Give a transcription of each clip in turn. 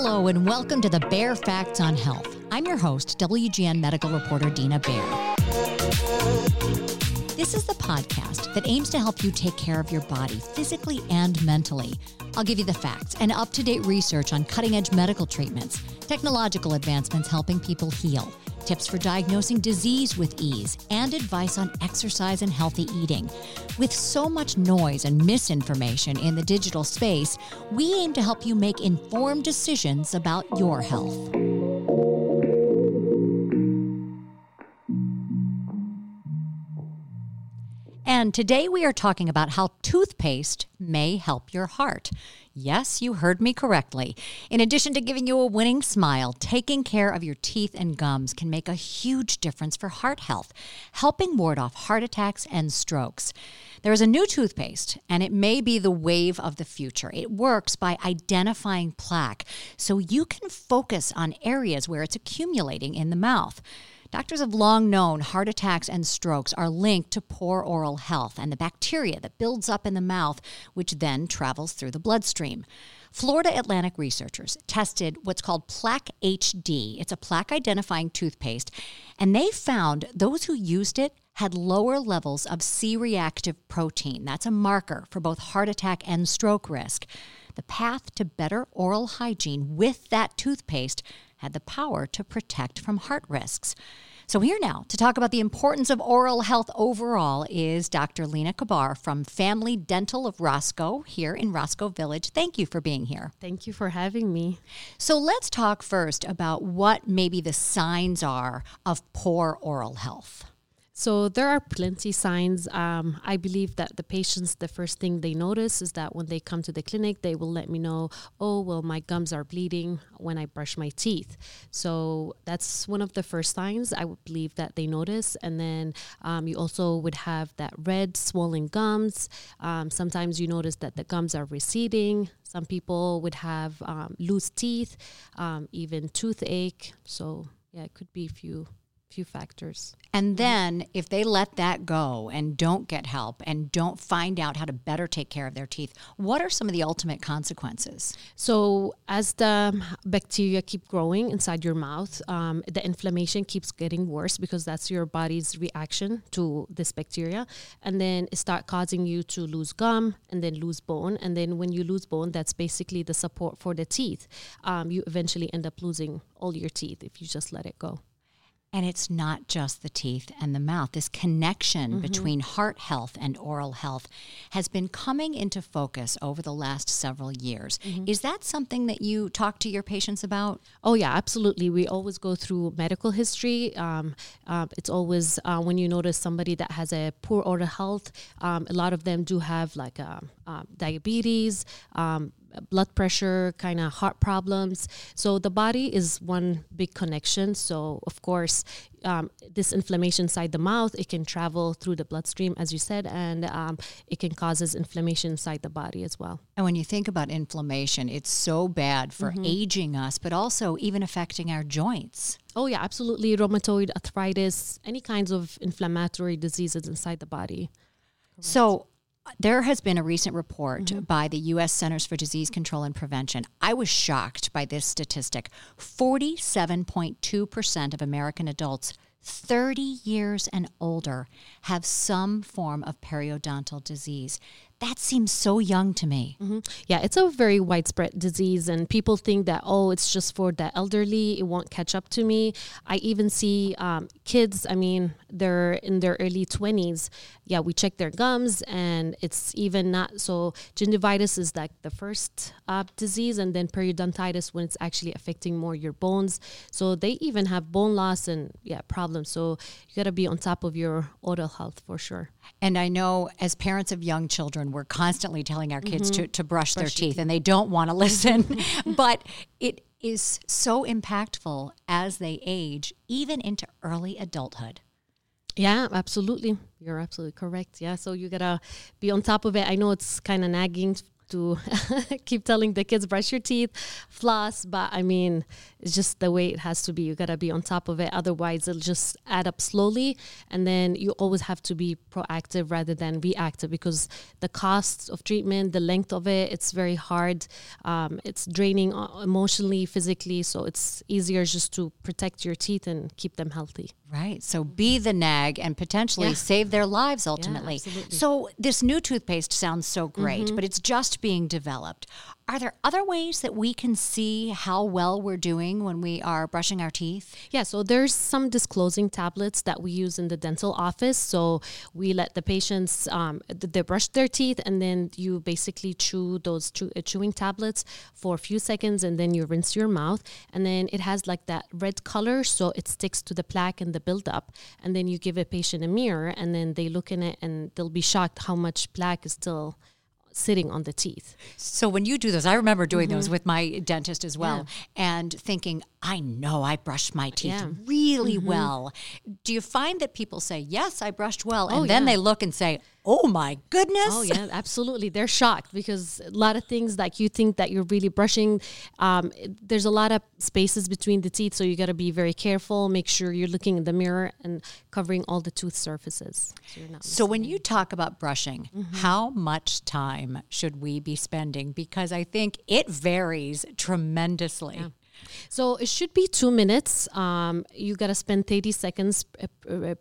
Hello, and welcome to the Bair Facts on Health. I'm your host, WGN medical reporter Dina Bair. This is the podcast that aims to help you take care of your body physically and mentally. I'll give you the facts and up to date research on cutting edge medical treatments, technological advancements helping people heal tips for diagnosing disease with ease, and advice on exercise and healthy eating. With so much noise and misinformation in the digital space, we aim to help you make informed decisions about your health. Today we are talking about how toothpaste may help your heart. Yes, you heard me correctly. In addition to giving you a winning smile, taking care of your teeth and gums can make a huge difference for heart health, helping ward off heart attacks and strokes. There is a new toothpaste, and it may be the wave of the future. It works by identifying plaque, so you can focus on areas where it's accumulating in the mouth. Doctors have long known heart attacks and strokes are linked to poor oral health and the bacteria that builds up in the mouth, which then travels through the bloodstream. Florida Atlantic researchers tested what's called Plaque HD. It's a plaque identifying toothpaste, and they found those who used it had lower levels of C reactive protein. That's a marker for both heart attack and stroke risk. The path to better oral hygiene with that toothpaste had the power to protect from heart risks. So, here now to talk about the importance of oral health overall is Dr. Lena Kabar from Family Dental of Roscoe here in Roscoe Village. Thank you for being here. Thank you for having me. So, let's talk first about what maybe the signs are of poor oral health. So there are plenty signs. Um, I believe that the patients, the first thing they notice is that when they come to the clinic, they will let me know, oh, well, my gums are bleeding when I brush my teeth. So that's one of the first signs I would believe that they notice. And then um, you also would have that red swollen gums. Um, sometimes you notice that the gums are receding. Some people would have um, loose teeth, um, even toothache. So yeah, it could be a few few factors. And then if they let that go and don't get help and don't find out how to better take care of their teeth, what are some of the ultimate consequences? So as the bacteria keep growing inside your mouth, um, the inflammation keeps getting worse because that's your body's reaction to this bacteria, and then it start causing you to lose gum and then lose bone, and then when you lose bone, that's basically the support for the teeth. Um, you eventually end up losing all your teeth if you just let it go. And it's not just the teeth and the mouth. This connection mm-hmm. between heart health and oral health has been coming into focus over the last several years. Mm-hmm. Is that something that you talk to your patients about? Oh, yeah, absolutely. We always go through medical history. Um, uh, it's always uh, when you notice somebody that has a poor oral health, um, a lot of them do have like a, uh, diabetes, um, blood pressure, kind of heart problems. So the body is one big connection. So of course, um, this inflammation inside the mouth, it can travel through the bloodstream, as you said, and um, it can causes inflammation inside the body as well. And when you think about inflammation, it's so bad for mm-hmm. aging us, but also even affecting our joints. Oh yeah, absolutely. Rheumatoid arthritis, any kinds of inflammatory diseases inside the body. Correct. So there has been a recent report mm-hmm. by the U.S. Centers for Disease Control and Prevention. I was shocked by this statistic 47.2% of American adults 30 years and older have some form of periodontal disease that seems so young to me. Mm-hmm. Yeah, it's a very widespread disease, and people think that, oh, it's just for the elderly, it won't catch up to me. I even see um, kids, I mean, they're in their early 20s. Yeah, we check their gums, and it's even not so. Gingivitis is like the first uh, disease, and then periodontitis when it's actually affecting more your bones. So they even have bone loss and, yeah, problems. So you got to be on top of your oral health for sure. And I know as parents of young children, we're constantly telling our kids mm-hmm. to, to brush, brush their teeth, teeth and they don't want to listen. but it is so impactful as they age, even into early adulthood. Yeah, absolutely. You're absolutely correct. Yeah, so you gotta be on top of it. I know it's kind of nagging to keep telling the kids brush your teeth, floss, but I mean, it's just the way it has to be. You got to be on top of it otherwise it'll just add up slowly and then you always have to be proactive rather than reactive because the costs of treatment, the length of it, it's very hard. Um, it's draining uh, emotionally, physically, so it's easier just to protect your teeth and keep them healthy. Right. So be the nag and potentially Yeah. save their lives ultimately. absolutely. so this new toothpaste sounds so great, Mm-hmm. but it's just being developed. Are there other ways that we can see how well we're doing when we are brushing our teeth? Yeah, so there's some disclosing tablets that we use in the dental office. So we let the patients um, they brush their teeth, and then you basically chew those chew- uh, chewing tablets for a few seconds, and then you rinse your mouth, and then it has like that red color, so it sticks to the plaque and the buildup, and then you give a patient a mirror, and then they look in it, and they'll be shocked how much plaque is still sitting on the teeth. So when you do those, I remember doing those mm-hmm. with my dentist as well and thinking, I know I brushed my teeth Yeah. really well. Do you find that people say, Yes, I brushed well? And Oh, then yeah. they look and say, Oh my goodness. Oh yeah, absolutely. They're shocked because a lot of things like you think that you're really brushing, um, there's a lot of spaces between the teeth, so you got to be very careful. Make sure you're looking in the mirror and covering all the tooth surfaces. So you're not. So when you talk about brushing, Mm-hmm. how much time should we be spending? Because I think it varies tremendously. So it should be two minutes. Um, you got to spend 30 seconds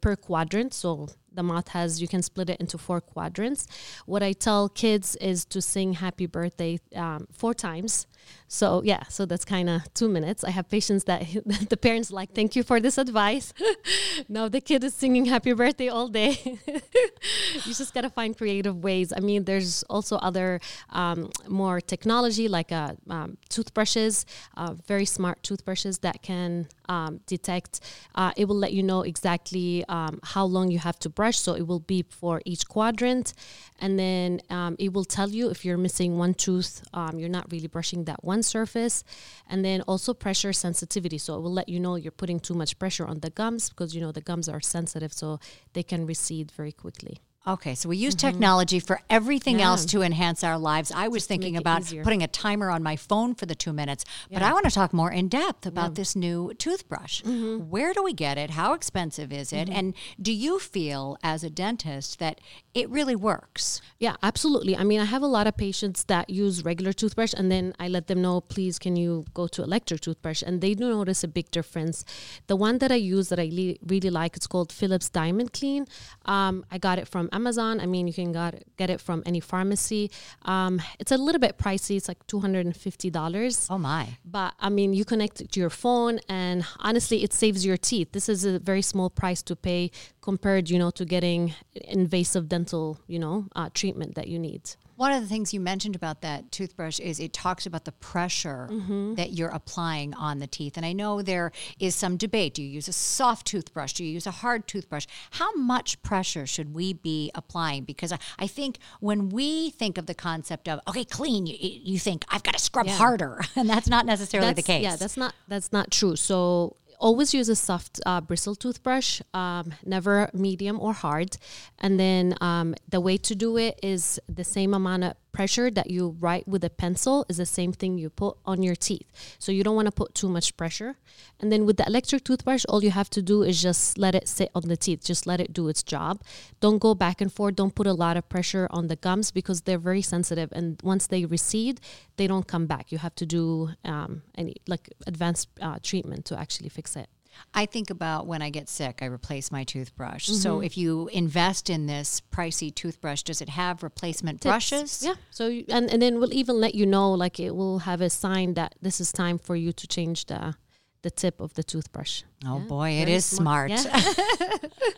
per quadrant. So the mouth has, you can split it into four quadrants. What I tell kids is to sing happy birthday um, four times. So yeah, so that's kind of two minutes. I have patients that the parents like, thank you for this advice. now the kid is singing happy birthday all day. you just got to find creative ways. I mean, there's also other um, more technology like uh, um, toothbrushes, uh, very smart toothbrushes that can um, detect. Uh, it will let you know exactly um, how long you have to brush. So it will beep for each quadrant, and then um, it will tell you if you're missing one tooth, um, you're not really brushing that one surface, and then also pressure sensitivity. So it will let you know you're putting too much pressure on the gums because you know the gums are sensitive, so they can recede very quickly. Okay, so we use technology for everything Mm-hmm. Yeah. else to enhance our lives. I was thinking about easier. putting a timer on my phone for the two minutes, but I want to talk more in depth about this new toothbrush. Mm-hmm. Where do we get it? How expensive is it? And do you feel, as a dentist, that it really works? Yeah, absolutely. I mean, I have a lot of patients that use regular toothbrush, and then I let them know, please, can you go to electric toothbrush? And they do notice a big difference. The one that I use that I le- really like, it's called Philips Diamond Clean. Um, I got it from Amazon. I mean, you can got get it from any pharmacy. Um, it's a little bit pricey. It's like two hundred and fifty dollars. Oh, my. But I mean, you connect it to your phone, and honestly, it saves your teeth. This is a very small price to pay compared, you know, to getting invasive dental, you know, uh, treatment that you need. One of the things you mentioned about that toothbrush is it talks about the pressure Mm-hmm. that you're applying on the teeth. And I know there is some debate. Do you use a soft toothbrush? Do you use a hard toothbrush? How much pressure should we be applying? Because I, I think when we think of the concept of, okay, clean, you, you think, I've got to scrub Yeah. harder. And that's not necessarily the case. Yeah, that's not that's not true. So always use a soft uh, bristle toothbrush, um, never medium or hard. And then um, the way to do it is the same amount of pressure that you write with a pencil is the same thing you put on your teeth. So you don't want to put too much pressure. And then with the electric toothbrush, all you have to do is just let it sit on the teeth. Just let it do its job. Don't go back and forth. Don't put a lot of pressure on the gums because they're very sensitive. And once they recede, they don't come back. You have to do um, any like advanced uh, treatment to actually fix it. I think about when I get sick, I replace my toothbrush. Mm-hmm. So if you invest in this pricey toothbrush, does it have replacement brushes? Yeah. So you, and and then we'll even let you know like it will have a sign that this is time for you to change the the tip of the toothbrush. Oh Yeah, boy, it is smart. Yeah.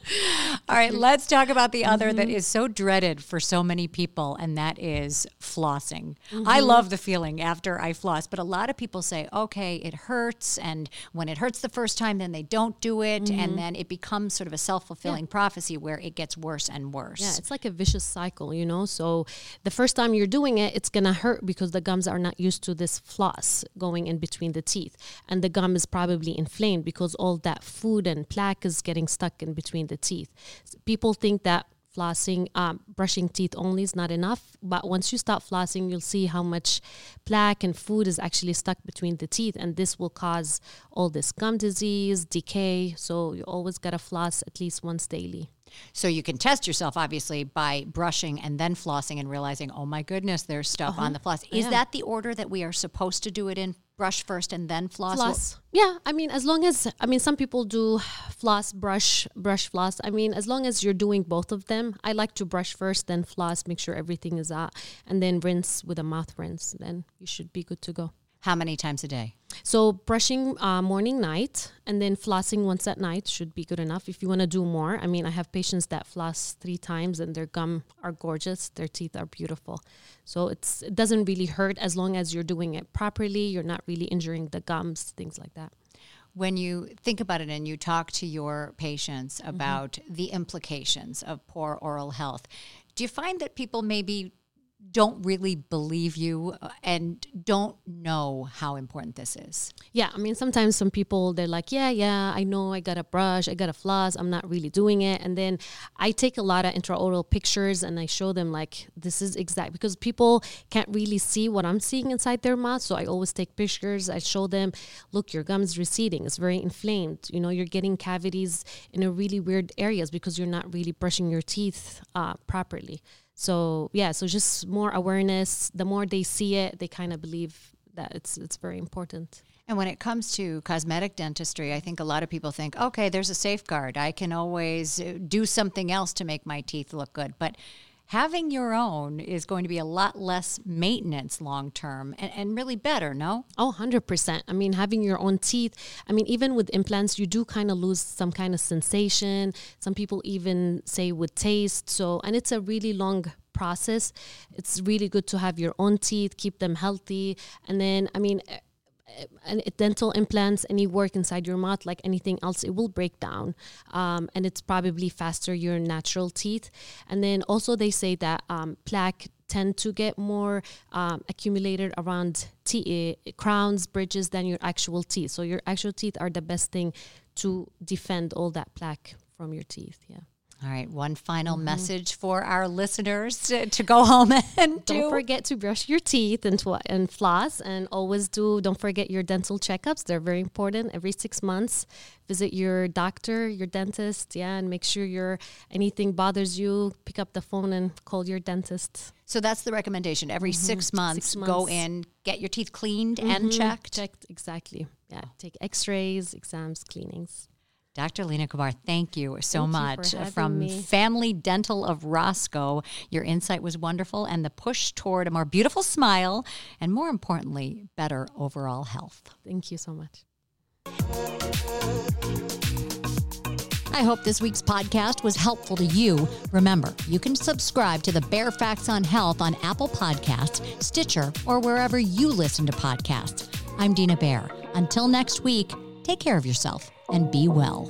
All right, let's talk about the other Mm-hmm. that is so dreaded for so many people, and that is flossing. Mm-hmm. I love the feeling after I floss, but a lot of people say, okay, it hurts. And when it hurts the first time, then they don't do it. Mm-hmm. And then it becomes sort of a self fulfilling prophecy where it gets worse and worse. Yeah, it's like a vicious cycle, you know. So the first time you're doing it, it's gonna hurt because the gums are not used to this floss going in between the teeth, and the gum is probably inflamed because all that food and plaque is getting stuck in between the teeth. People think that flossing, um, brushing teeth only is not enough. But once you stop flossing, you'll see how much plaque and food is actually stuck between the teeth, and this will cause all this gum disease, decay. So you always gotta floss at least once daily. So you can test yourself, obviously, by brushing and then flossing and realizing, oh my goodness, there's stuff uh-huh. on the floss. Is yeah. that the order that we are supposed to do it in? Brush first and then floss. Floss. Yeah, I mean, as long as I mean, some people do floss, brush, brush, floss. I mean, as long as you're doing both of them, I like to brush first, then floss, make sure everything is out, and then rinse with a mouth rinse. Then you should be good to go. How many times a day? So brushing uh, morning, night, and then flossing once at night should be good enough. If you want to do more, I mean, I have patients that floss three times, and their gum are gorgeous. Their teeth are beautiful. So it's it doesn't really hurt as long as you're doing it properly. You're not really injuring the gums, things like that when you think about it and you talk to your patients mm-hmm. about mm-hmm. the implications of poor oral health, do you find that people maybe don't really believe you uh, and don't know how important this is. Yeah, I mean sometimes some people they're like, "Yeah, yeah, I know I got a brush, I got a floss, I'm not really doing it." And then I take a lot of intraoral pictures and I show them like this is exact because people can't really see what I'm seeing inside their mouth, so I always take pictures. I show them, "Look, your gum is receding. It's very inflamed. You know, you're getting cavities in a really weird areas because you're not really brushing your teeth uh, properly." So yeah, so just more awareness. The more they see it, they kind of believe that it's it's very important. And when it comes to cosmetic dentistry, I think a lot of people think, okay, there's a safeguard. I can always uh, do something else to make my teeth look good. But having your own is going to be a lot less maintenance long term and, and, really better, no? Oh, 100%. I mean, having your own teeth, I mean, even with implants, you do kind of lose some kind of sensation. Some people even say with taste. So, and it's a really long process. It's really good to have your own teeth, keep them healthy. And then, I mean, dental implants, any work inside your mouth, like anything else, it will break down. Um, and it's probably faster your natural teeth. And then also they say that um, plaque tend to get more um, accumulated around te- crowns, bridges than your actual teeth. So your actual teeth are the best thing to defend all that plaque from your teeth. Yeah. All right, one final mm-hmm. message for our listeners to, to go home and do. Don't forget to brush your teeth and, tw- and floss, and always do. Don't forget your dental checkups; they're very important. Every six months, visit your doctor, your dentist, yeah, and make sure your anything bothers you. Pick up the phone and call your dentist. So that's the recommendation. Every mm-hmm. six, months, six, months, go in, get your teeth cleaned mm-hmm. and checked. Checked exactly. Yeah, take X-rays, exams, cleanings. Dr. Lina Kabar, thank you so thank much. You From me. Family Dental of Roscoe, your insight was wonderful and the push toward a more beautiful smile and, more importantly, better overall health. Thank you so much. I hope this week's podcast was helpful to you. Remember, you can subscribe to the Bair Facts on Health on Apple Podcasts, Stitcher, or wherever you listen to podcasts. I'm Dina Bair. Until next week, take care of yourself and be well.